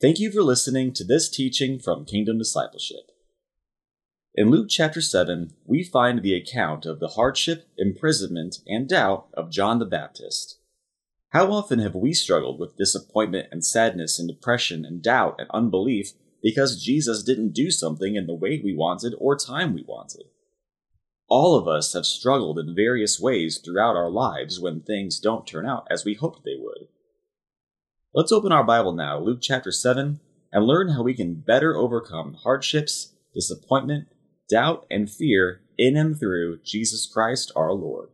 Thank you for listening to this teaching from Kingdom Discipleship. In Luke chapter 7, we find the account of the hardship, imprisonment, and doubt of John the Baptist. How often have we struggled with disappointment and sadness and depression and doubt and unbelief because Jesus didn't do something in the way we wanted or time we wanted? All of us have struggled in various ways throughout our lives when things don't turn out as we hoped they would. Let's open our Bible now, Luke chapter 7, and learn how we can better overcome hardships, disappointment, doubt, and fear in and through Jesus Christ our Lord.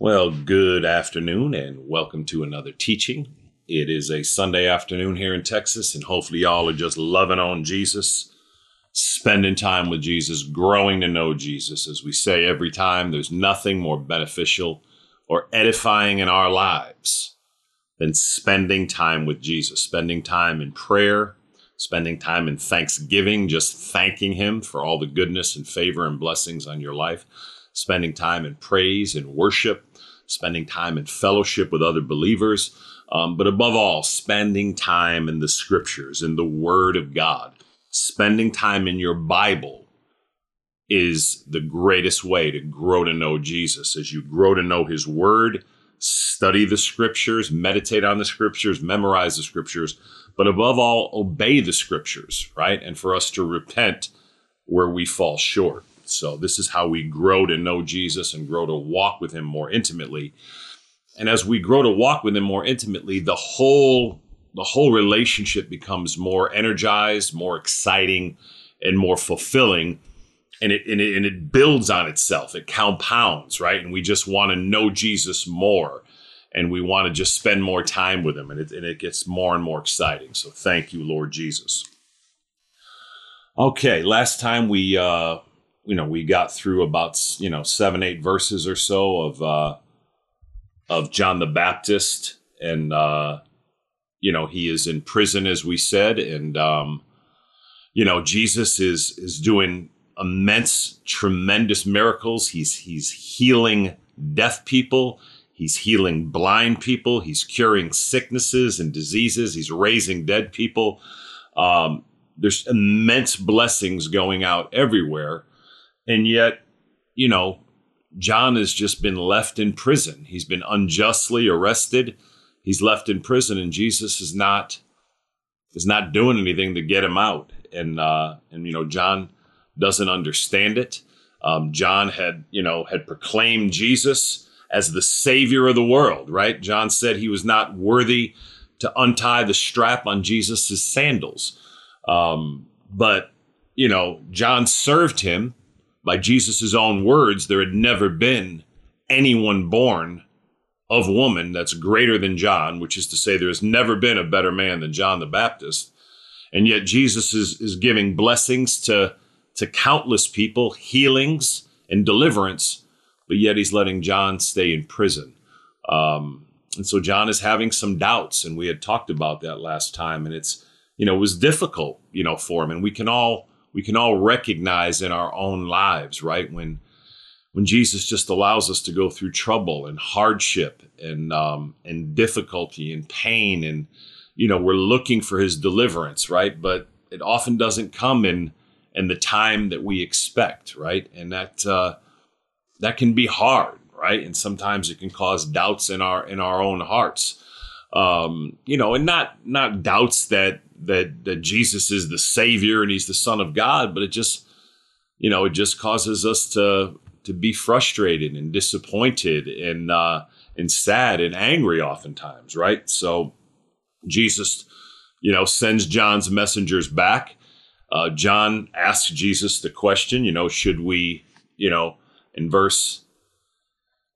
Well, good afternoon and welcome to another teaching. It is a Sunday afternoon here in Texas, and hopefully, y'all are just loving on Jesus spending time with Jesus, growing to know Jesus. As we say every time, there's nothing more beneficial or edifying in our lives than spending time with Jesus, spending time in prayer, spending time in thanksgiving, just thanking Him for all the goodness and favor and blessings on your life, spending time in praise and worship, spending time in fellowship with other believers. Um, but above all, spending time in the scriptures, in the Word of God spending time in your Bible is the greatest way to grow to know Jesus. As you grow to know his word, study the scriptures, meditate on the scriptures, memorize the scriptures, but above all, obey the scriptures, right? And for us to repent where we fall short. So, this is how we grow to know Jesus and grow to walk with him more intimately. And as we grow to walk with him more intimately, the whole the whole relationship becomes more energized, more exciting, and more fulfilling. And it, and it, and it builds on itself. It compounds, right? And we just want to know Jesus more and we want to just spend more time with him and it, and it gets more and more exciting so thank you lord jesus okay last time we uh you know we got through about you know seven eight verses or so of uh of john the baptist and uh you know he is in prison as we said and um you know jesus is is doing immense tremendous miracles. He's he's healing deaf people. He's healing blind people. He's curing sicknesses and diseases. He's raising dead people. Um there's immense blessings going out everywhere. And yet you know john has just been left in prison. He's been unjustly arrested he's left in prison and Jesus is not is not doing anything to get him out. And uh, and you know John doesn't understand it. Um, John had you know had proclaimed Jesus as the savior of the world. Right? John said he was not worthy to untie the strap on Jesus's sandals. Um, but you know John served him by Jesus's own words. There had never been anyone born of woman that's greater than John, which is to say, there has never been a better man than John the Baptist. And yet Jesus is, is giving blessings to, to countless people, healings and deliverance, but yet he's letting John stay in prison. Um, and so John is having some doubts, and we had talked about that last time, and it's, you know, it was difficult, you know, for him. And we can all we can all recognize in our own lives, right? When when Jesus just allows us to go through trouble and hardship and um, and difficulty and pain and you know we're looking for His deliverance, right? But it often doesn't come in in the time that we expect, right? And that uh, that can be hard, right? And sometimes it can cause doubts in our in our own hearts, um, you know, and not not doubts that that that Jesus is the Savior and He's the Son of God, but it just you know it just causes us to to be frustrated and disappointed and uh, and sad and angry oftentimes, right? So Jesus, you know, sends John's messengers back. Uh, John asks Jesus the question, you know, should we, you know, in verse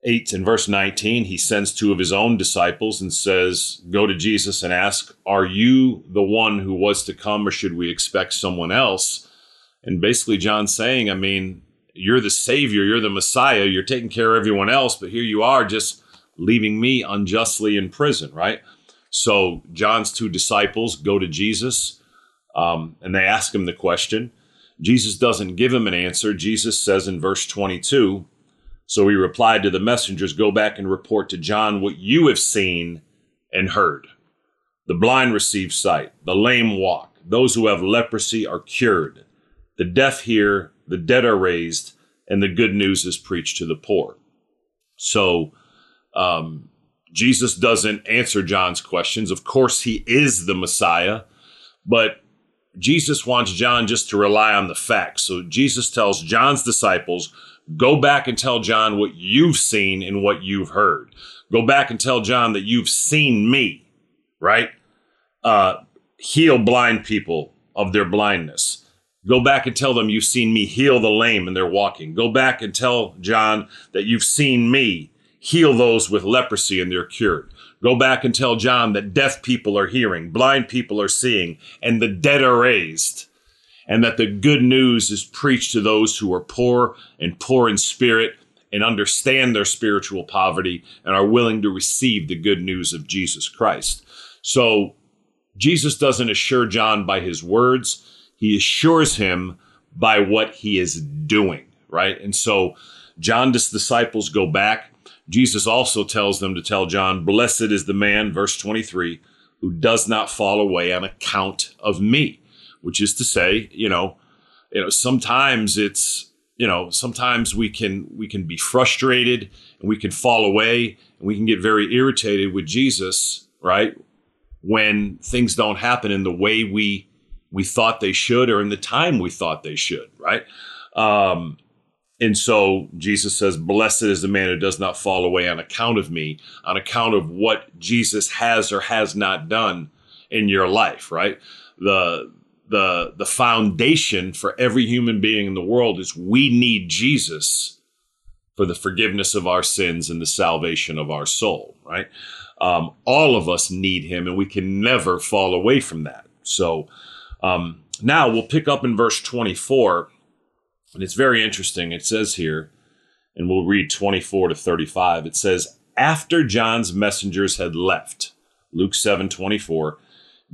8 and verse 19, he sends two of his own disciples and says, Go to Jesus and ask, Are you the one who was to come, or should we expect someone else? And basically, John's saying, I mean, you're the savior, you're the Messiah, you're taking care of everyone else, but here you are just leaving me unjustly in prison, right? So John's two disciples go to Jesus um, and they ask him the question. Jesus doesn't give him an answer. Jesus says in verse 22 So he replied to the messengers, Go back and report to John what you have seen and heard. The blind receive sight, the lame walk, those who have leprosy are cured, the deaf hear, the dead are raised, and the good news is preached to the poor. So, um, Jesus doesn't answer John's questions. Of course, he is the Messiah, but Jesus wants John just to rely on the facts. So Jesus tells John's disciples, go back and tell John what you've seen and what you've heard. Go back and tell John that you've seen me, right? Uh, heal blind people of their blindness. Go back and tell them you've seen me heal the lame and they're walking. Go back and tell John that you've seen me heal those with leprosy and they're cured. Go back and tell John that deaf people are hearing, blind people are seeing, and the dead are raised. And that the good news is preached to those who are poor and poor in spirit and understand their spiritual poverty and are willing to receive the good news of Jesus Christ. So Jesus doesn't assure John by his words, he assures him by what he is doing, right? And so John's disciples go back Jesus also tells them to tell John, Blessed is the man, verse 23, who does not fall away on account of me, which is to say, you know, you know, sometimes it's, you know, sometimes we can we can be frustrated and we can fall away and we can get very irritated with Jesus, right? When things don't happen in the way we we thought they should or in the time we thought they should, right? Um, and so Jesus says, Blessed is the man who does not fall away on account of me, on account of what Jesus has or has not done in your life, right? The the the foundation for every human being in the world is we need Jesus for the forgiveness of our sins and the salvation of our soul, right? Um, all of us need him and we can never fall away from that. So um, now we'll pick up in verse 24 and it's very interesting. It says here, and we'll read 24 to 35. It says, After John's messengers had left, Luke 7 24,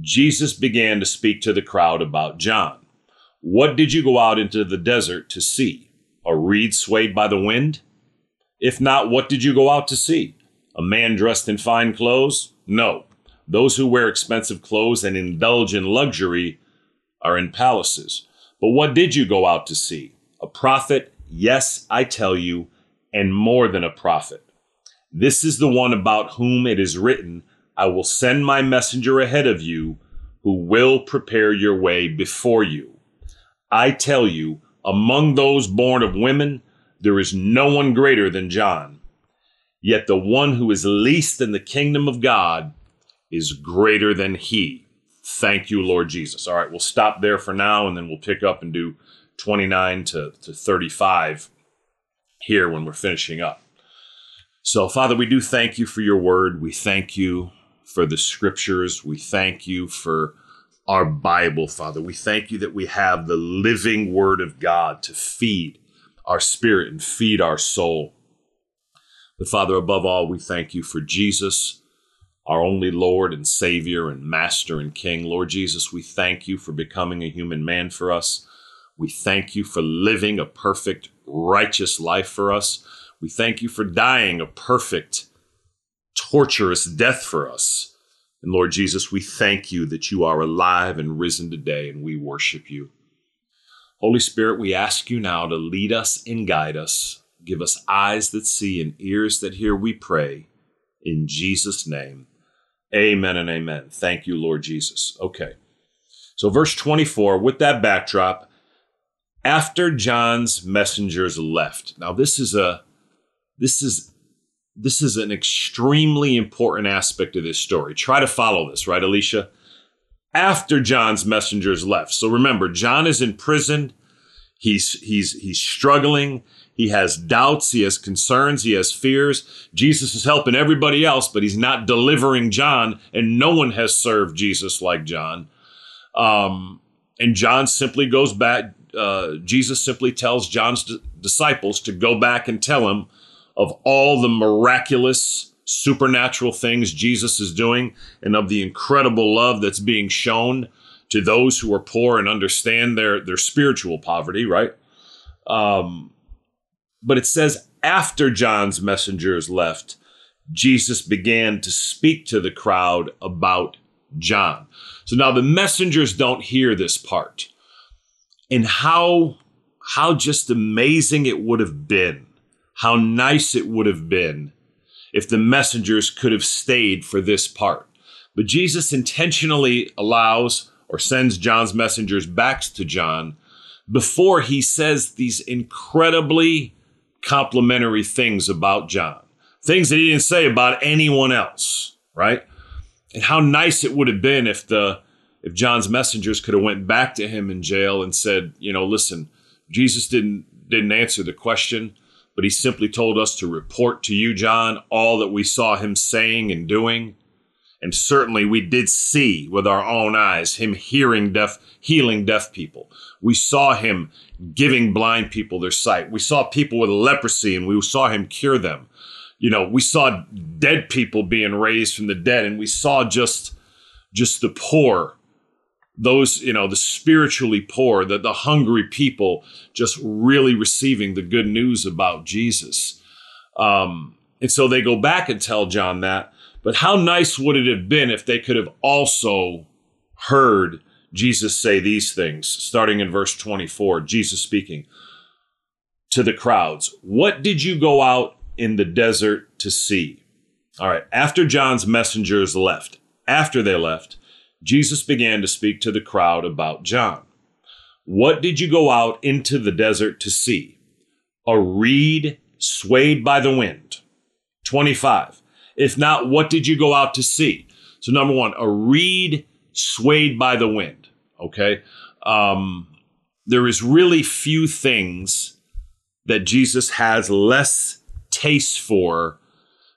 Jesus began to speak to the crowd about John. What did you go out into the desert to see? A reed swayed by the wind? If not, what did you go out to see? A man dressed in fine clothes? No. Those who wear expensive clothes and indulge in luxury are in palaces. But what did you go out to see? a prophet, yes, I tell you, and more than a prophet. This is the one about whom it is written, I will send my messenger ahead of you, who will prepare your way before you. I tell you, among those born of women, there is no one greater than John. Yet the one who is least in the kingdom of God is greater than he. Thank you, Lord Jesus. All right, we'll stop there for now and then we'll pick up and do 29 to, to 35 here when we're finishing up. So, Father, we do thank you for your word. We thank you for the scriptures. We thank you for our Bible, Father. We thank you that we have the living word of God to feed our spirit and feed our soul. But, Father, above all, we thank you for Jesus, our only Lord and Savior and Master and King. Lord Jesus, we thank you for becoming a human man for us. We thank you for living a perfect, righteous life for us. We thank you for dying a perfect, torturous death for us. And Lord Jesus, we thank you that you are alive and risen today, and we worship you. Holy Spirit, we ask you now to lead us and guide us. Give us eyes that see and ears that hear, we pray. In Jesus' name, amen and amen. Thank you, Lord Jesus. Okay. So, verse 24, with that backdrop, after John's messengers left. Now this is a this is this is an extremely important aspect of this story. Try to follow this, right, Alicia? After John's messengers left. So remember, John is in prison. He's he's he's struggling. He has doubts, he has concerns, he has fears. Jesus is helping everybody else, but he's not delivering John, and no one has served Jesus like John. Um, and John simply goes back uh, Jesus simply tells John's d- disciples to go back and tell him of all the miraculous, supernatural things Jesus is doing and of the incredible love that's being shown to those who are poor and understand their their spiritual poverty, right? Um, but it says after John's messengers left, Jesus began to speak to the crowd about John. So now the messengers don't hear this part. And how how just amazing it would have been, how nice it would have been if the messengers could have stayed for this part. But Jesus intentionally allows or sends John's messengers back to John before he says these incredibly complimentary things about John, things that he didn't say about anyone else, right? And how nice it would have been if the if John's messengers could have went back to him in jail and said, you know, listen, Jesus didn't didn't answer the question, but he simply told us to report to you, John, all that we saw him saying and doing. And certainly we did see with our own eyes him hearing deaf, healing deaf people. We saw him giving blind people their sight. We saw people with leprosy and we saw him cure them. You know, we saw dead people being raised from the dead and we saw just just the poor those you know the spiritually poor the, the hungry people just really receiving the good news about jesus um, and so they go back and tell john that but how nice would it have been if they could have also heard jesus say these things starting in verse 24 jesus speaking to the crowds what did you go out in the desert to see all right after john's messengers left after they left Jesus began to speak to the crowd about John. What did you go out into the desert to see? A reed swayed by the wind. 25. If not, what did you go out to see? So, number one, a reed swayed by the wind. Okay. Um, there is really few things that Jesus has less taste for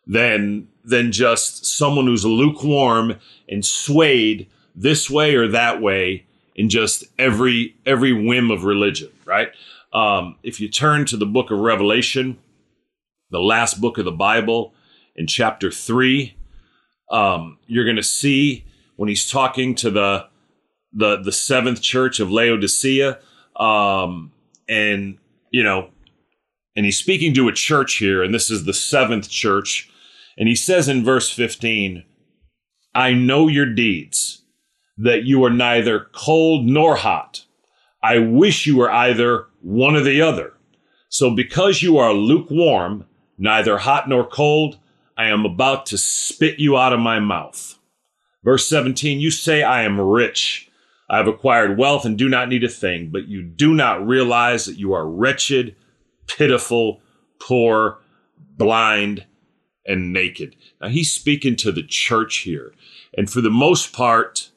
than than just someone who's lukewarm and swayed this way or that way in just every every whim of religion, right? Um, if you turn to the book of Revelation, the last book of the Bible, in chapter three, um, you're going to see when he's talking to the the the seventh church of Laodicea, um, and you know, and he's speaking to a church here, and this is the seventh church and he says in verse 15, I know your deeds, that you are neither cold nor hot. I wish you were either one or the other. So because you are lukewarm, neither hot nor cold, I am about to spit you out of my mouth. Verse 17, you say, I am rich. I have acquired wealth and do not need a thing, but you do not realize that you are wretched, pitiful, poor, blind, and naked. Now he's speaking to the church here. And for the most part,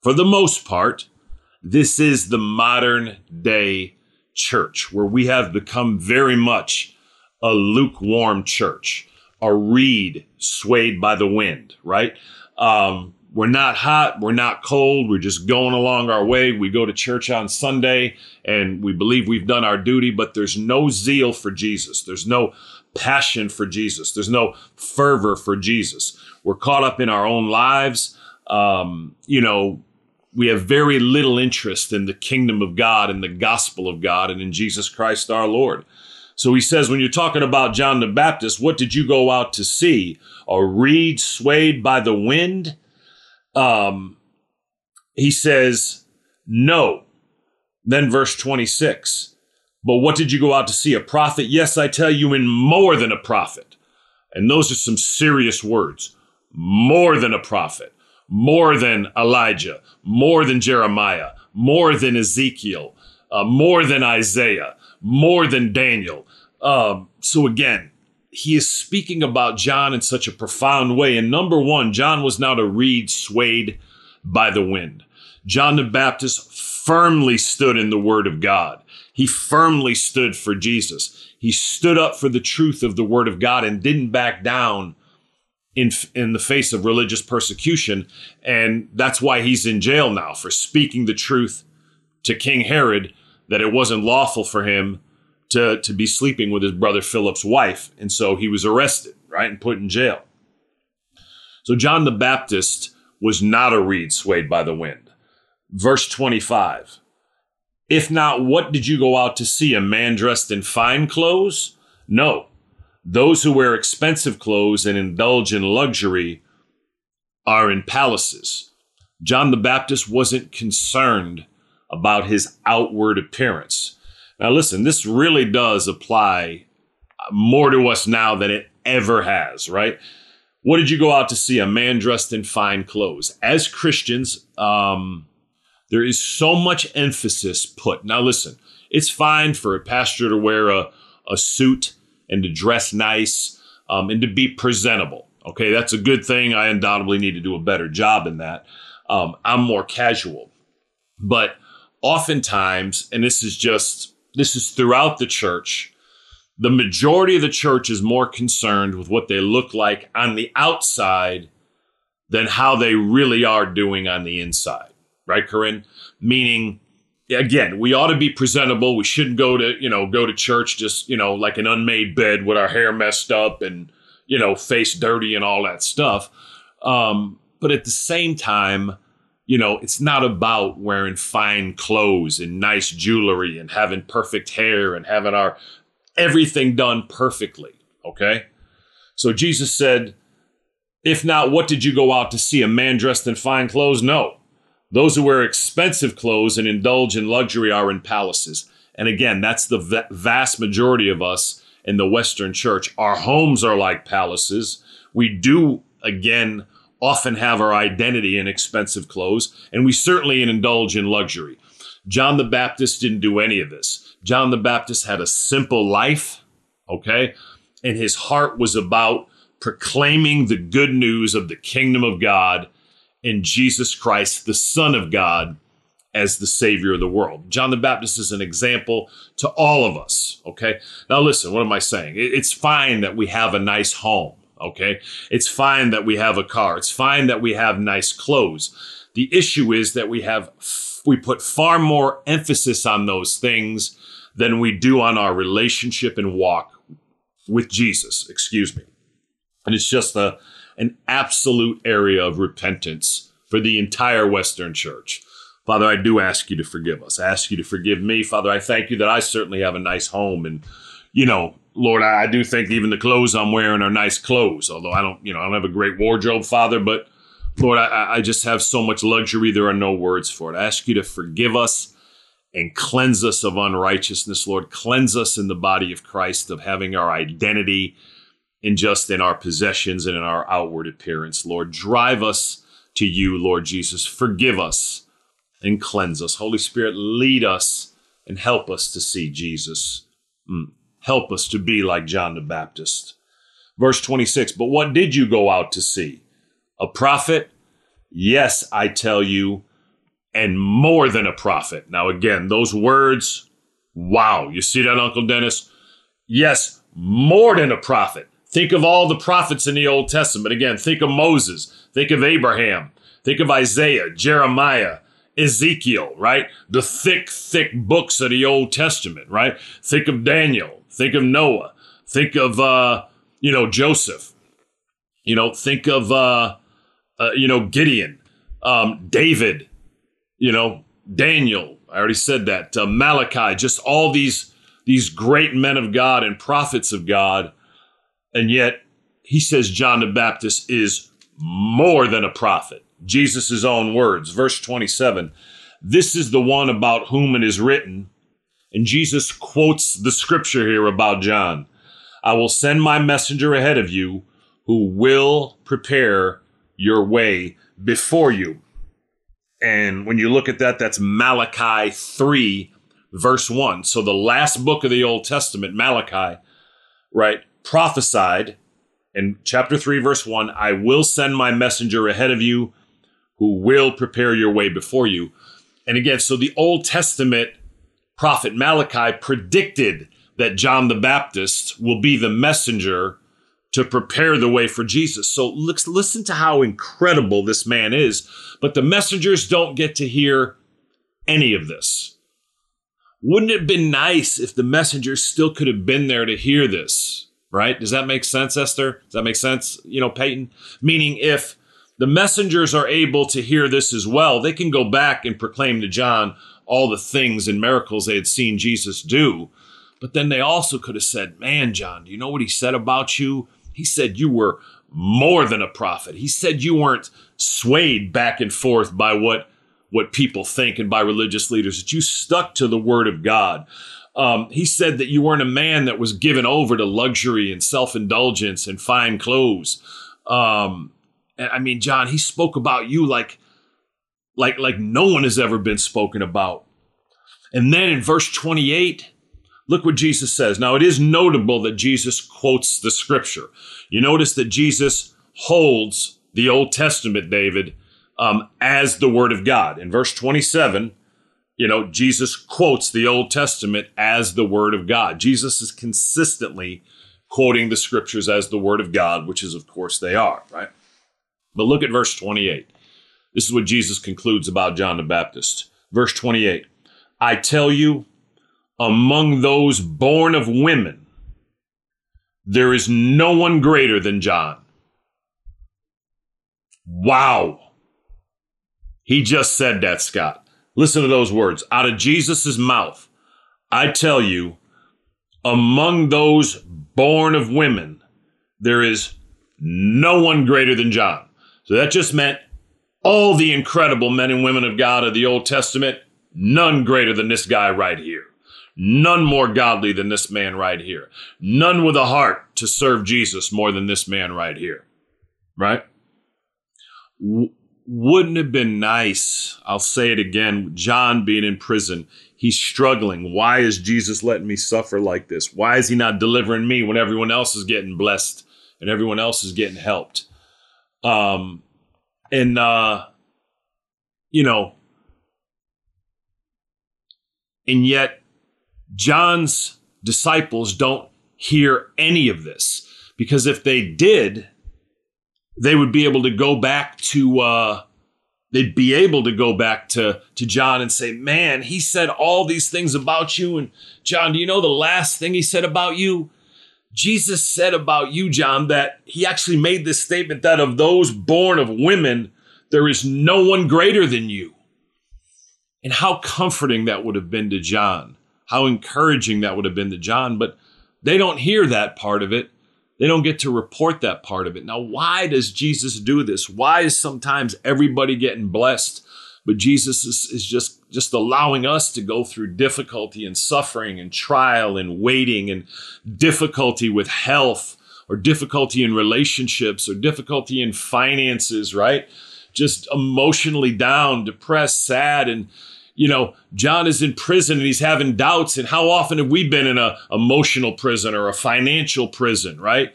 for the most part, this is the modern day church where we have become very much a lukewarm church, a reed swayed by the wind, right? Um, we're not hot, we're not cold, we're just going along our way. We go to church on Sunday and we believe we've done our duty, but there's no zeal for Jesus. There's no passion for Jesus. There's no fervor for Jesus. We're caught up in our own lives. Um, you know, we have very little interest in the kingdom of God and the gospel of God and in Jesus Christ our Lord. So he says, when you're talking about John the Baptist, what did you go out to see? A reed swayed by the wind? Um, he says, no. Then verse 26 but what did you go out to see? A prophet? Yes, I tell you, in more than a prophet. And those are some serious words. More than a prophet, more than Elijah, more than Jeremiah, more than Ezekiel, uh, more than Isaiah, more than Daniel. Um, so again, he is speaking about John in such a profound way. And number one, John was not a reed swayed by the wind. John the Baptist firmly stood in the word of God. He firmly stood for Jesus. He stood up for the truth of the word of God and didn't back down in, in the face of religious persecution. And that's why he's in jail now for speaking the truth to King Herod that it wasn't lawful for him to, to be sleeping with his brother Philip's wife. And so he was arrested, right, and put in jail. So John the Baptist was not a reed swayed by the wind. Verse 25. If not, what did you go out to see? A man dressed in fine clothes? No. Those who wear expensive clothes and indulge in luxury are in palaces. John the Baptist wasn't concerned about his outward appearance. Now, listen, this really does apply more to us now than it ever has, right? What did you go out to see? A man dressed in fine clothes. As Christians, um, there is so much emphasis put. Now, listen, it's fine for a pastor to wear a, a suit and to dress nice um, and to be presentable. Okay, that's a good thing. I undoubtedly need to do a better job in that. Um, I'm more casual. But oftentimes, and this is just, this is throughout the church, the majority of the church is more concerned with what they look like on the outside than how they really are doing on the inside. Right, Corinne? Meaning, again, we ought to be presentable. We shouldn't go to, you know, go to church just, you know, like an unmade bed with our hair messed up and, you know, face dirty and all that stuff. Um, but at the same time, you know, it's not about wearing fine clothes and nice jewelry and having perfect hair and having our everything done perfectly. Okay. So Jesus said, If not, what did you go out to see? A man dressed in fine clothes? No. Those who wear expensive clothes and indulge in luxury are in palaces. And again, that's the vast majority of us in the Western church. Our homes are like palaces. We do, again, often have our identity in expensive clothes, and we certainly indulge in luxury. John the Baptist didn't do any of this. John the Baptist had a simple life, okay? And his heart was about proclaiming the good news of the kingdom of God and Jesus Christ, the Son of God, as the Savior of the world. John the Baptist is an example to all of us. Okay. Now, listen, what am I saying? It's fine that we have a nice home. Okay. It's fine that we have a car. It's fine that we have nice clothes. The issue is that we have, we put far more emphasis on those things than we do on our relationship and walk with Jesus. Excuse me. And it's just a, an absolute area of repentance for the entire Western church. Father, I do ask you to forgive us. I ask you to forgive me. Father, I thank you that I certainly have a nice home. And, you know, Lord, I, do think even the clothes I'm wearing are nice clothes, although I don't, you know, I don't have a great wardrobe, Father, but Lord, I, I just have so much luxury. There are no words for it. I ask you to forgive us and cleanse us of unrighteousness, Lord. Cleanse us in the body of Christ of having our identity in just in our possessions and in our outward appearance, Lord. Drive us to you, Lord Jesus. Forgive us and cleanse us. Holy Spirit, lead us and help us to see Jesus. Mm. Help us to be like John the Baptist. Verse 26 But what did you go out to see? A prophet? Yes, I tell you, and more than a prophet. Now, again, those words, wow. You see that, Uncle Dennis? Yes, more than a prophet. Think of all the prophets in the Old Testament. Again, think of Moses, think of Abraham, think of Isaiah, Jeremiah, Ezekiel, right? The thick, thick books of the Old Testament, right? Think of Daniel, think of Noah, think of, uh, you know, Joseph, you know, think of, uh, uh, you know, Gideon, um, David, you know, Daniel. I already said that. Uh, Malachi, just all these these great men of God and prophets of God, and yet he says John the Baptist is more than a prophet. Jesus' own words. Verse 27 This is the one about whom it is written. And Jesus quotes the scripture here about John I will send my messenger ahead of you who will prepare your way before you. And when you look at that, that's Malachi 3, verse 1. So the last book of the Old Testament, Malachi, right, prophesied in chapter 3, verse 1 I will send my messenger ahead of you who will prepare your way before you. And again, so the Old Testament prophet Malachi predicted that John the Baptist will be the messenger to prepare the way for Jesus. So let's listen to how incredible this man is. But the messengers don't get to hear any of this. Wouldn't it have been nice if the messengers still could have been there to hear this? Right? Does that make sense, Esther? Does that make sense? You know, Peyton? Meaning if the messengers are able to hear this as well, they can go back and proclaim to John all the things and miracles they had seen Jesus do. But then they also could have said, Man, John, do you know what he said about you? He said you were more than a prophet. He said you weren't swayed back and forth by what, what people think and by religious leaders, that you stuck to the word of God. Um, he said that you weren't a man that was given over to luxury and self indulgence and fine clothes. Um, and I mean, John, he spoke about you like, like, like no one has ever been spoken about. And then in verse 28, look what Jesus says. Now, it is notable that Jesus quotes the scripture. You notice that Jesus holds the Old Testament, David, um, as the Word of God. In verse 27, you know, Jesus quotes the Old Testament as the Word of God. Jesus is consistently quoting the scriptures as the Word of God, which is, of course, they are, right? But look at verse 28. This is what Jesus concludes about John the Baptist. Verse 28 I tell you, among those born of women, there is no one greater than John. Wow. He just said that, Scott. Listen to those words out of Jesus' mouth. I tell you, among those born of women, there is no one greater than John. So that just meant all the incredible men and women of God of the Old Testament, none greater than this guy right here. None more godly than this man right here. None with a heart to serve Jesus more than this man right here. Right? Wouldn't it have been nice? I'll say it again John being in prison. He's struggling. Why is Jesus letting me suffer like this? Why is he not delivering me when everyone else is getting blessed and everyone else is getting helped? Um, and, uh, you know, and yet John's disciples don't hear any of this because if they did, they would be able to go back to, uh, they'd be able to go back to, to John and say, Man, he said all these things about you. And John, do you know the last thing he said about you? Jesus said about you, John, that he actually made this statement that of those born of women, there is no one greater than you. And how comforting that would have been to John, how encouraging that would have been to John. But they don't hear that part of it. They don't get to report that part of it. Now, why does Jesus do this? Why is sometimes everybody getting blessed but Jesus is, is just, just allowing us to go through difficulty and suffering and trial and waiting and difficulty with health or difficulty in relationships or difficulty in finances, right? Just emotionally down, depressed, sad. And, you know, John is in prison and he's having doubts. And how often have we been in a emotional prison or a financial prison, right?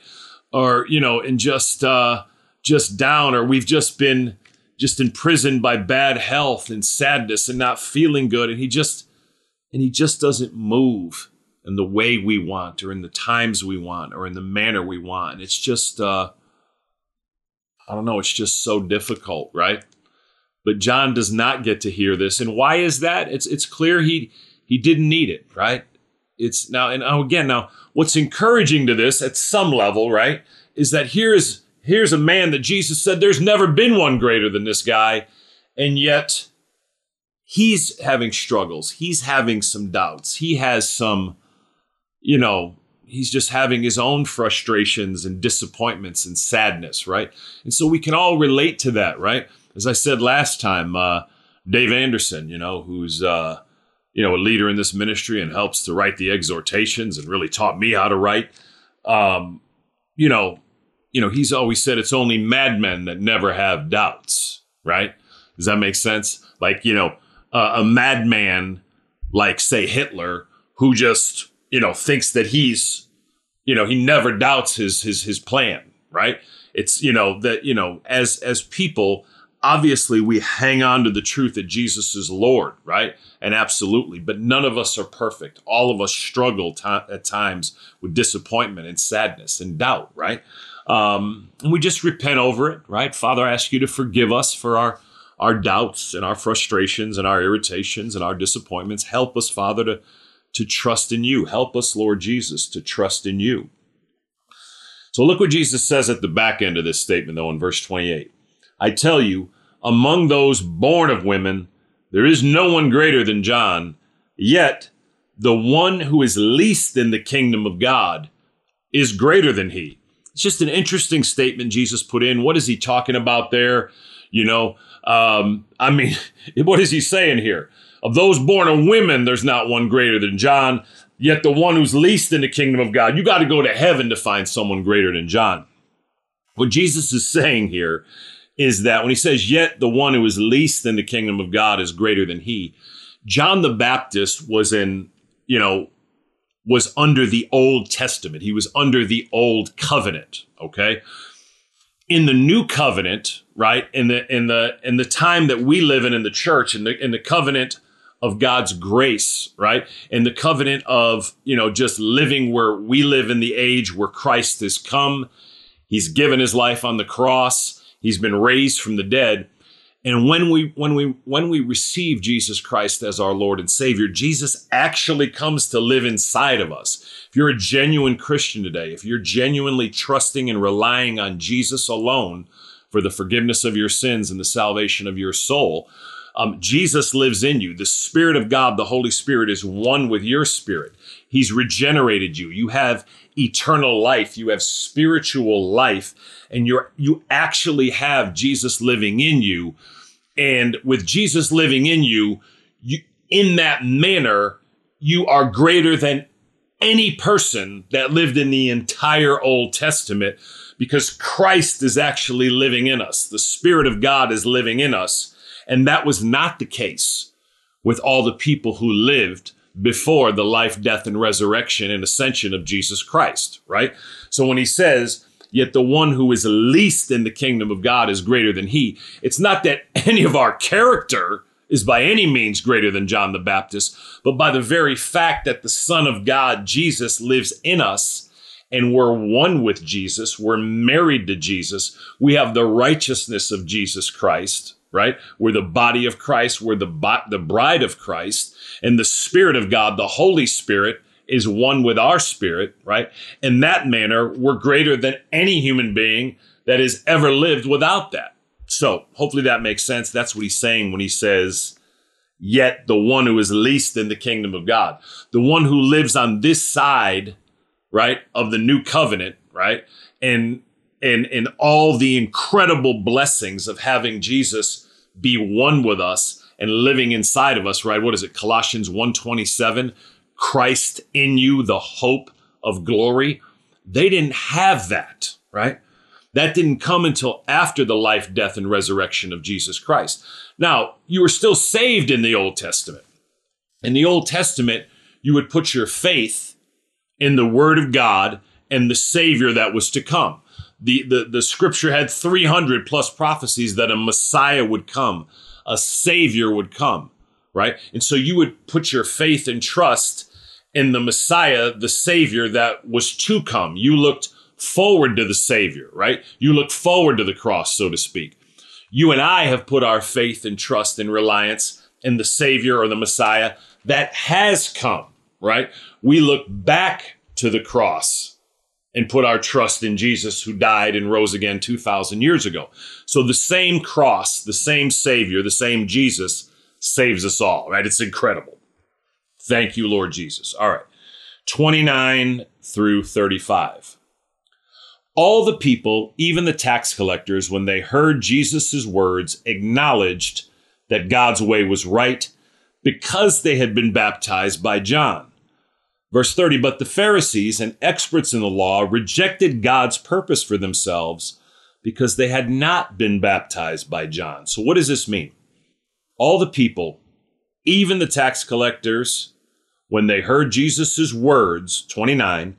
Or, you know, and just, uh, just down, or we've just been, just imprisoned by bad health and sadness and not feeling good. And he just and he just doesn't move in the way we want or in the times we want or in the manner we want. It's just uh i don't know it's just so difficult right? But john does not get to hear this. And why is that? It's it's clear he he didn't need it right? It's now and again now what's encouraging to this at some level right is that here is here's a man that Jesus said there's never been one greater than this guy. And yet he's having struggles. He's having some doubts. He has some, you know, he's just having his own frustrations and disappointments and sadness, right? And so we can all relate to that, right? As I said last time, uh, Dave Anderson, you know, who's, uh, you know, a leader in this ministry and helps to write the exhortations and really taught me how to write. Um, you know, you know, he's always said it's only madmen that never have doubts, right? Does that make sense? Like, you know, uh, a madman like, say, Hitler, who just, you know, thinks that he's, you know, he never doubts his his his plan, right? It's, you know, that, you know, as as people, obviously we hang on to the truth that Jesus is Lord, right? And absolutely, but none of us are perfect. All of us struggle at times with disappointment and sadness and doubt, right? Um, and we just repent over it, right? Father, I ask you to forgive us for our our doubts and our frustrations and our irritations and our disappointments. Help us, Father, to, to trust in you. Help us, Lord Jesus, to trust in you. So look what Jesus says at the back end of this statement, though, in verse 28. I tell you, among those born of women, there is no one greater than John. Yet, the one who is least in the kingdom of God is greater than he. It's just an interesting statement Jesus put in. What is he talking about there? You know, um, I mean, what is he saying here? Of those born of women, there's not one greater than John. Yet the one who's least in the kingdom of God, you got to go to heaven to find someone greater than John. What Jesus is saying here is that when he says, Yet the one who is least in the kingdom of God is greater than he, John the Baptist was in, you know, was under the Old Testament. He was under the Old Covenant, okay? In the New Covenant, right? In the in the in the time that we live in in the church, in the in the covenant of God's grace, right? And the covenant of, you know, just living where we live in the age where Christ has come. He's given his life on the cross. He's been raised from the dead. And when we when we when we receive Jesus Christ as our Lord and Savior, Jesus actually comes to live inside of us. If you're a genuine Christian today, if you're genuinely trusting and relying on Jesus alone for the forgiveness of your sins and the salvation of your soul, um, Jesus lives in you. The Spirit of God, the Holy Spirit, is one with your spirit. He's regenerated you. You have eternal life. You have spiritual life, and you're you actually have Jesus living in you. And with Jesus living in you, you in that manner, you are greater than any person that lived in the entire Old Testament because Christ is actually living in us. The Spirit of God is living in us. And that was not the case with all the people who lived before the life, death, and resurrection and ascension of Jesus Christ, right? So when he says, Yet the one who is least in the kingdom of God is greater than he, it's not that any of our character is by any means greater than John the Baptist, but by the very fact that the Son of God, Jesus, lives in us and we're one with Jesus, we're married to Jesus, we have the righteousness of Jesus Christ, right? We're the body of Christ, we're the, bo- the bride of Christ, and the Spirit of God, the Holy Spirit, is one with our spirit, right? In that manner, we're greater than any human being that has ever lived without that. So hopefully that makes sense. That's what he's saying when he says, Yet the one who is least in the kingdom of God, the one who lives on this side, right, of the new covenant, right? And and and all the incredible blessings of having Jesus be one with us and living inside of us, right? What is it? Colossians 127, Christ in you, the hope of glory. They didn't have that, right? That didn't come until after the life, death, and resurrection of Jesus Christ. Now, you were still saved in the Old Testament. In the Old Testament, you would put your faith in the Word of God and the Savior that was to come the, the, the scripture had 300 plus prophecies that a Messiah would come, a Savior would come, right? And so you would put your faith and trust in the Messiah, the Savior that was to come. You looked forward to the Savior, right? You looked forward to the cross, so to speak. You and I have put our faith and trust and reliance in the Savior or the Messiah that has come, right? We look back to the cross and put our trust in Jesus who died and rose again 2,000 years ago. So the same cross, the same Savior, the same Jesus saves us all, right? It's incredible. Thank you, Lord Jesus. All right. 29 through 35. All the people, even the tax collectors, when they heard Jesus' words, acknowledged that God's way was right because they had been baptized by John. Verse 30 But the Pharisees and experts in the law rejected God's purpose for themselves because they had not been baptized by John. So, what does this mean? All the people, even the tax collectors, when they heard Jesus' words, 29,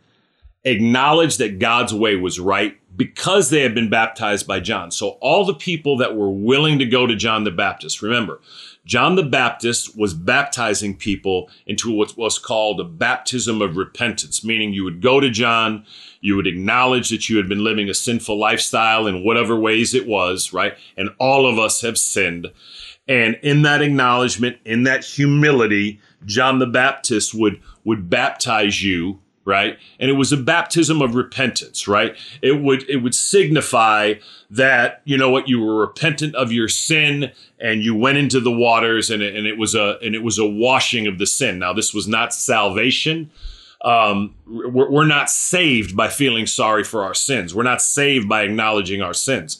acknowledged that God's way was right because they had been baptized by John. So, all the people that were willing to go to John the Baptist, remember, John the Baptist was baptizing people into what was called a baptism of repentance, meaning you would go to John, you would acknowledge that you had been living a sinful lifestyle in whatever ways it was, right? And all of us have sinned. And in that acknowledgement, in that humility, John the Baptist would, would baptize you, right? And it was a baptism of repentance, right? It would it would signify that you know what you were repentant of your sin and you went into the waters and it, and it was a and it was a washing of the sin. Now this was not salvation. Um, we're, we're not saved by feeling sorry for our sins. We're not saved by acknowledging our sins.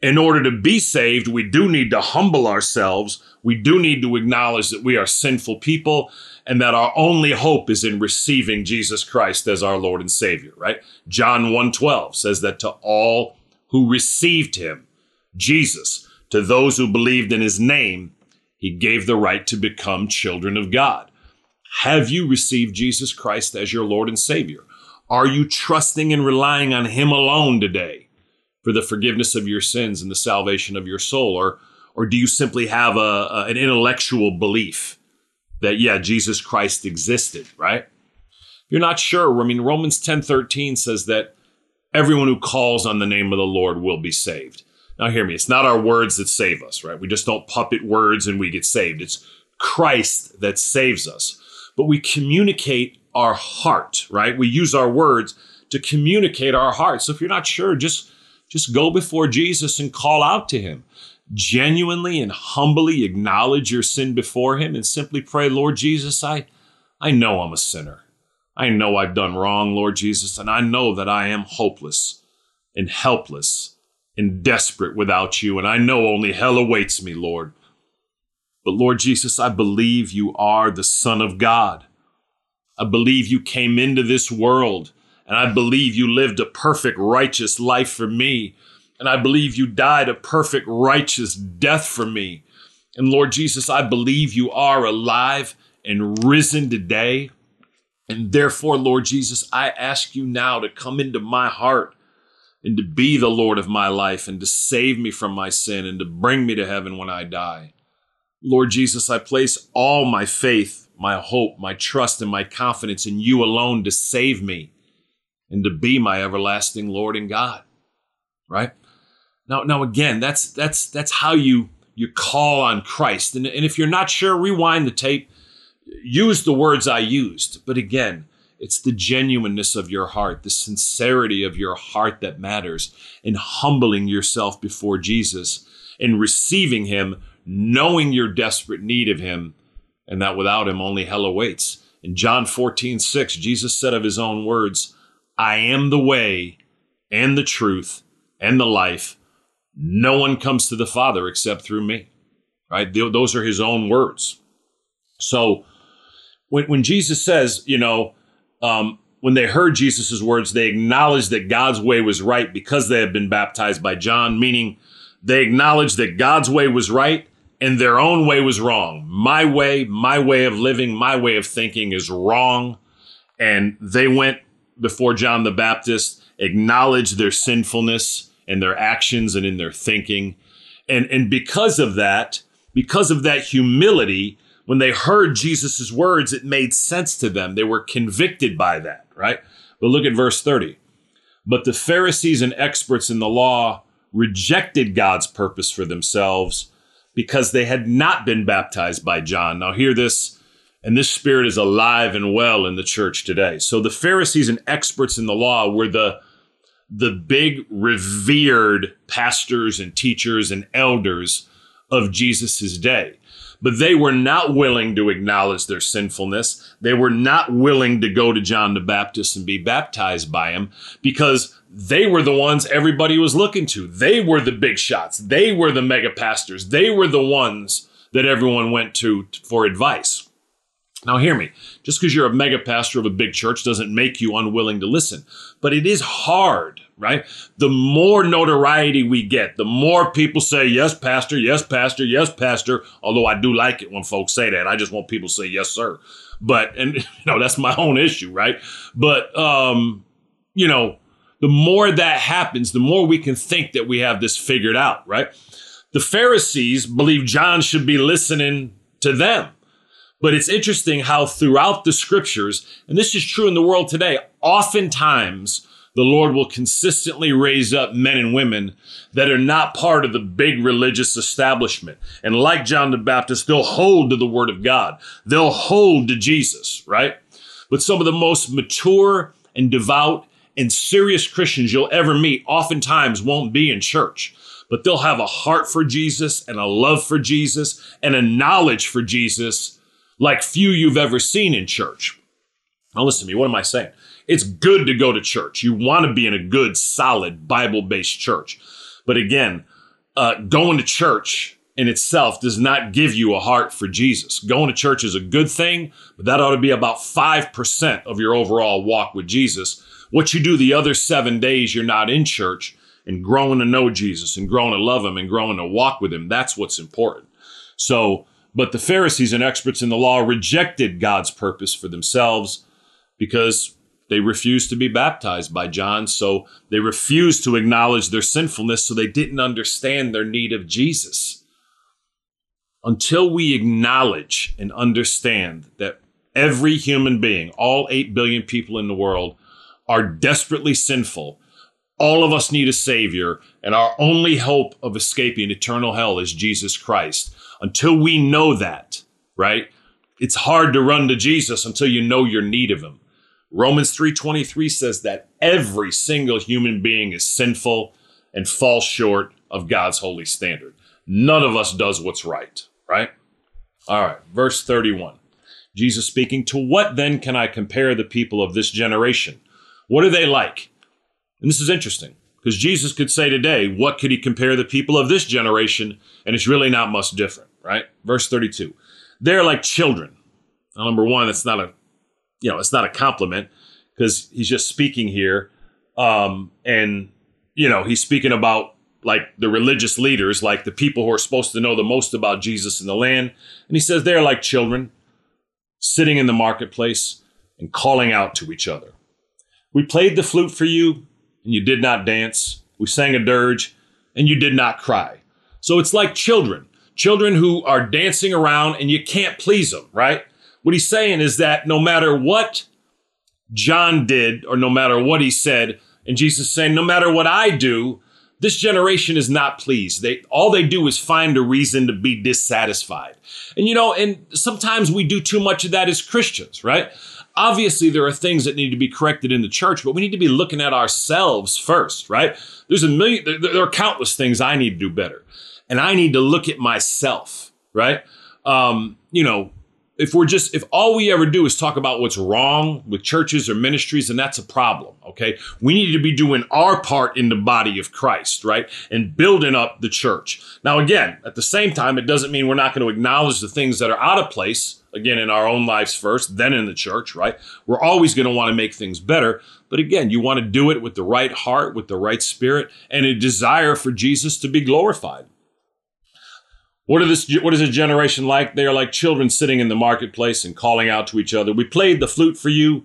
In order to be saved, we do need to humble ourselves. We do need to acknowledge that we are sinful people and that our only hope is in receiving Jesus Christ as our Lord and Savior, right? John 1:12 says that to all who received him, Jesus, to those who believed in his name, he gave the right to become children of God. Have you received Jesus Christ as your Lord and Savior? Are you trusting and relying on him alone today for the forgiveness of your sins and the salvation of your soul or or do you simply have a, a an intellectual belief that yeah jesus christ existed right? You're not sure. I mean romans 10 13 says that everyone who calls on the name of the lord will be saved. Now hear me. It's not our words that save us right? We just don't puppet words and we get saved. It's christ that saves us. But we communicate our heart right? We use our words to communicate our heart. So if you're not sure just just go before jesus and call out to him genuinely and humbly acknowledge your sin before him and simply pray, Lord Jesus, I, I know I'm a sinner. I know I've done wrong, Lord Jesus, and I know that I am hopeless and helpless and desperate without you, and I know only hell awaits me, Lord. But Lord Jesus, I believe you are the Son of God. I believe you came into this world, and I believe you lived a perfect, righteous life for me. And I believe you died a perfect, righteous death for me. And Lord Jesus, I believe you are alive and risen today. And therefore, Lord Jesus, I ask you now to come into my heart and to be the Lord of my life and to save me from my sin and to bring me to heaven when I die. Lord Jesus, I place all my faith, my hope, my trust, and my confidence in you alone to save me and to be my everlasting Lord and God. Right? Now, now again, that's that's that's how you you call on Christ. And, and if you're not sure, rewind the tape. Use the words I used. But again, it's the genuineness of your heart, the sincerity of your heart that matters, and humbling yourself before Jesus and receiving Him, knowing your desperate need of Him, and that without Him only hell awaits. In John 14, 6, Jesus said of His own words, I am the way and the truth and the life. No one comes to the Father except through me. Right? Those are his own words. So when, when Jesus says, you know, um, when they heard Jesus' words, they acknowledged that God's way was right because they had been baptized by John, meaning they acknowledged that God's way was right and their own way was wrong. My way, my way of living, my way of thinking is wrong. And they went before John the Baptist, acknowledged their sinfulness, in their actions and in their thinking. And, and because of that, because of that humility, when they heard Jesus' words, it made sense to them. They were convicted by that, right? But look at verse 30. But the Pharisees and experts in the law rejected God's purpose for themselves because they had not been baptized by John. Now, hear this, and this spirit is alive and well in the church today. So, the Pharisees and experts in the law were the the big revered pastors and teachers and elders of Jesus' day. But they were not willing to acknowledge their sinfulness. They were not willing to go to John the Baptist and be baptized by him because they were the ones everybody was looking to. They were the big shots. They were the mega pastors. They were the ones that everyone went to for advice. Now, hear me. Just because you're a mega pastor of a big church doesn't make you unwilling to listen. But it is hard, right? The more notoriety we get, the more people say, yes, pastor, yes, pastor, yes, pastor. Although I do like it when folks say that. I just want people to say, yes, sir. But, and, you know, that's my own issue, right? But, um, you know, the more that happens, the more we can think that we have this figured out, right? The Pharisees believe John should be listening to them but it's interesting how throughout the scriptures, and this is true in the world today, oftentimes the Lord will consistently raise up men and women that are not part of the big religious establishment. And like John the Baptist, they'll hold to the word of God. They'll hold to Jesus, right? But some of the most mature and devout and serious Christians you'll ever meet oftentimes won't be in church, but they'll have a heart for Jesus and a love for Jesus and a knowledge for Jesus like few you've ever seen in church. Now, listen to me. What am I saying? It's good to go to church. You want to be in a good, solid, Bible based church. But again, uh, going to church in itself does not give you a heart for Jesus. Going to church is a good thing, but that ought to be about 5% of your overall walk with Jesus. What you do the other seven days you're not in church and growing to know Jesus and growing to love Him and growing to walk with Him, that's what's important. So, but the Pharisees and experts in the law rejected God's purpose for themselves because they refused to be baptized by John. So they refused to acknowledge their sinfulness. So they didn't understand their need of Jesus. Until we acknowledge and understand that every human being, all 8 billion people in the world, are desperately sinful. All of us need a Savior, and our only hope of escaping eternal hell is Jesus Christ. Until we know that, right? It's hard to run to Jesus until you know your need of Him. Romans 3:23 says that every single human being is sinful and falls short of God's holy standard. None of us does what's right, right? All right, verse 31. Jesus speaking, "To what then can I compare the people of this generation? What are they like?" And this is interesting because Jesus could say today, "What could he compare the people of this generation?" And it's really not much different, right? Verse 32. They're like children. Now, number 1, it's not a you know, it's not a compliment because he's just speaking here. Um, and, you know, he's speaking about like the religious leaders, like the people who are supposed to know the most about Jesus in the land. And he says they're like children sitting in the marketplace and calling out to each other. We played the flute for you and you did not dance. We sang a dirge and you did not cry. So it's like children, children who are dancing around and you can't please them, right? What he's saying is that no matter what John did or no matter what he said, and Jesus saying, no matter what I do, this generation is not pleased. They all they do is find a reason to be dissatisfied. And you know, and sometimes we do too much of that as Christians, right? Obviously, there are things that need to be corrected in the church, but we need to be looking at ourselves first, right? There's a million, there are countless things I need to do better. And I need to look at myself, right? Um, you know, if we're just if all we ever do is talk about what's wrong with churches or ministries and that's a problem okay? We need to be doing our part in the body of christ right? And building up the church. Now again at the same time it doesn't mean we're not going to acknowledge the things that are out of place again in our own lives first then in the church right? We're always going to want to make things better. But again you want to do it with the right heart with the right spirit and a desire for jesus to be glorified what, are this, what is a generation like? They are like children sitting in the marketplace and calling out to each other. We played the flute for you,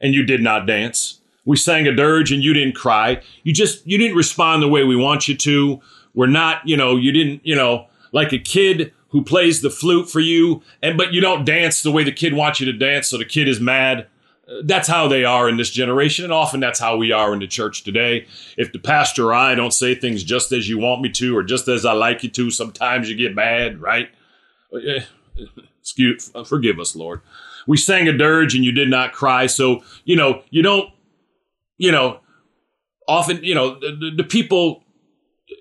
and you did not dance. We sang a dirge, and you didn't cry. You just you didn't respond the way we want you to. We're not, you know, you didn't, you know, like a kid who plays the flute for you, and but you don't dance the way the kid wants you to dance, so the kid is mad that's how they are in this generation, and often that's how we are in the church today. If the pastor or I don't say things just as you want me to, or just as I like you to, sometimes you get mad, right? Excuse, forgive us, Lord. We sang a dirge and you did not cry, so you know you don't, you know, often you know the, the people.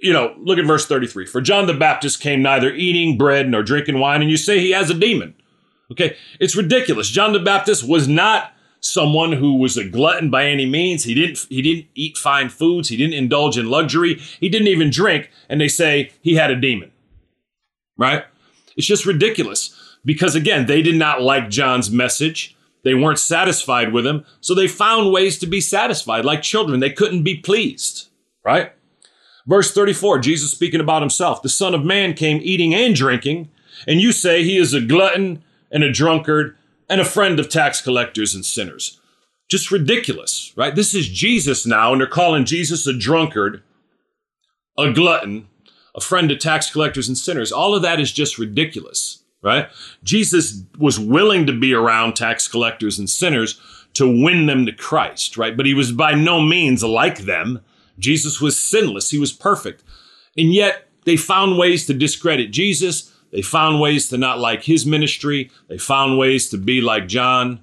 You know, look at verse 33. For John the Baptist came neither eating bread nor drinking wine, and you say he has a demon. Okay, it's ridiculous. John the Baptist was not someone who was a glutton by any means. He didn't he didn't eat fine foods, he didn't indulge in luxury, he didn't even drink, and they say he had a demon. Right? It's just ridiculous because again, they did not like John's message. They weren't satisfied with him, so they found ways to be satisfied like children. They couldn't be pleased, right? Verse 34, Jesus speaking about himself, the Son of Man came eating and drinking, and you say he is a glutton and a drunkard and a friend of tax collectors and sinners. Just ridiculous, right? This is Jesus now, and they're calling Jesus a drunkard, a glutton, a friend of tax collectors and sinners. All of that is just ridiculous, right? Jesus was willing to be around tax collectors and sinners to win them to Christ, right? But he was by no means like them. Jesus was sinless, he was perfect. And yet they found ways to discredit Jesus they found ways to not like his ministry. They found ways to be like John,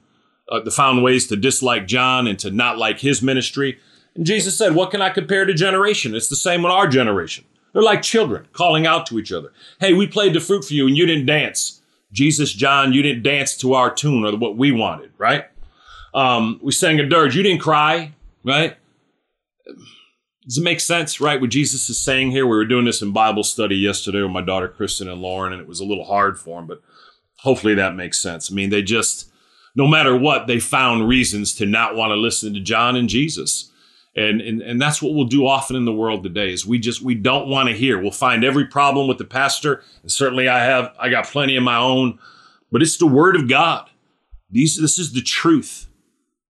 uh, found ways to dislike John and to not like his ministry. And Jesus said, What can I compare to generation? It's the same with our generation. They're like children calling out to each other. Hey, we played the fruit for you and you didn't dance. Jesus, John, you didn't dance to our tune or what we wanted, right? Um, we sang a dirge. You didn't cry, right? Does it make sense, right? What Jesus is saying here? We were doing this in Bible study yesterday with my daughter Kristen and Lauren, and it was a little hard for them, but hopefully that makes sense. I mean, they just, no matter what, they found reasons to not want to listen to John and Jesus. And, and, and that's what we'll do often in the world today is we just we don't want to hear we'll find every problem with the pastor and certainly i have i got plenty of my own but it's the word of god these this is the truth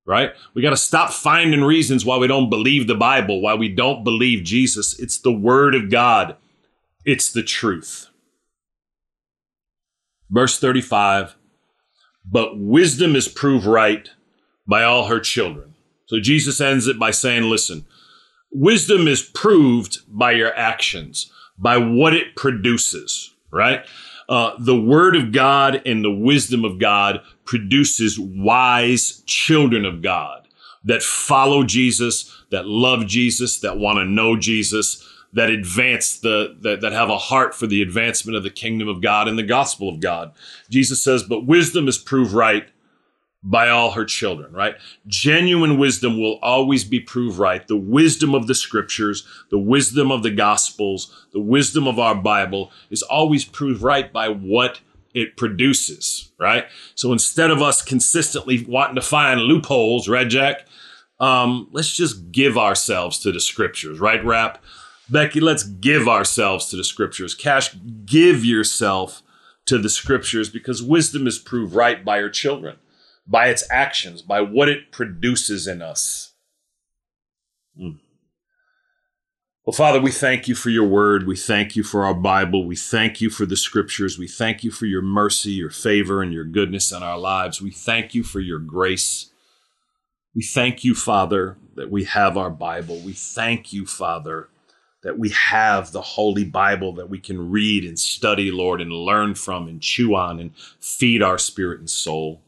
right? We got to stop finding reasons why we don't believe the bible why we don't believe jesus. It's the word of god. It's the truth. Verse 35 but wisdom is proved right by all her children. So Jesus ends it by saying, listen, wisdom is proved by your actions, by what it produces, right? Uh, the word of God and the wisdom of God produces wise children of God that follow Jesus, that love Jesus, that want to know Jesus, that advance the that, that have a heart for the advancement of the kingdom of God and the gospel of God. Jesus says, "But wisdom is proved right by all her children, right? Genuine wisdom will always be proved right. The wisdom of the scriptures, the wisdom of the gospels, the wisdom of our Bible is always proved right by what it produces, right? So instead of us consistently wanting to find loopholes, right, Jack? Um, let's just give ourselves to the scriptures, right, Rap? Becky, let's give ourselves to the scriptures. Cash, give yourself to the scriptures because wisdom is proved right by her children by its actions, by what it produces in us. Mm. Well, Father, we thank you for your word. We thank you for our Bible. We thank you for the scriptures. We thank you for your mercy, your favor, and your goodness in our lives. We thank you for your grace. We thank you, Father, that we have our Bible. We thank you, Father, that we have the Holy Bible that we can read and study, Lord, and learn from and chew on and feed our spirit and soul.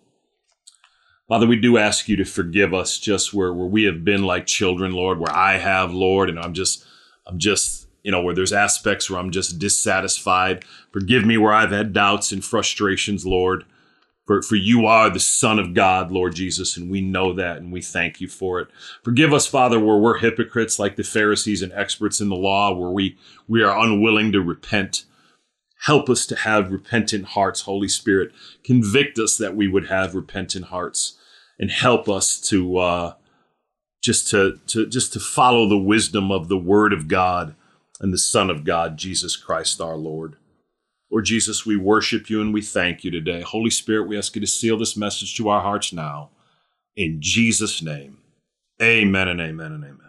Father, we do ask you to forgive us just where, where we have been like children, Lord, where I have, Lord, and I'm just, I'm just, you know, where there's aspects where I'm just dissatisfied. Forgive me where I've had doubts and frustrations, Lord. For, for you are the Son of God, Lord Jesus, and we know that and we thank you for it. Forgive us, Father, where we're hypocrites like the Pharisees and experts in the law, where we, we are unwilling to repent. Help us to have repentant hearts, Holy Spirit. Convict us that we would have repentant hearts and help us to uh, just to, to just to follow the wisdom of the Word of God and the Son of God, Jesus Christ our Lord. Lord Jesus, we worship you and we thank you today. Holy Spirit, we ask you to seal this message to our hearts now. In Jesus' name, amen and amen and amen.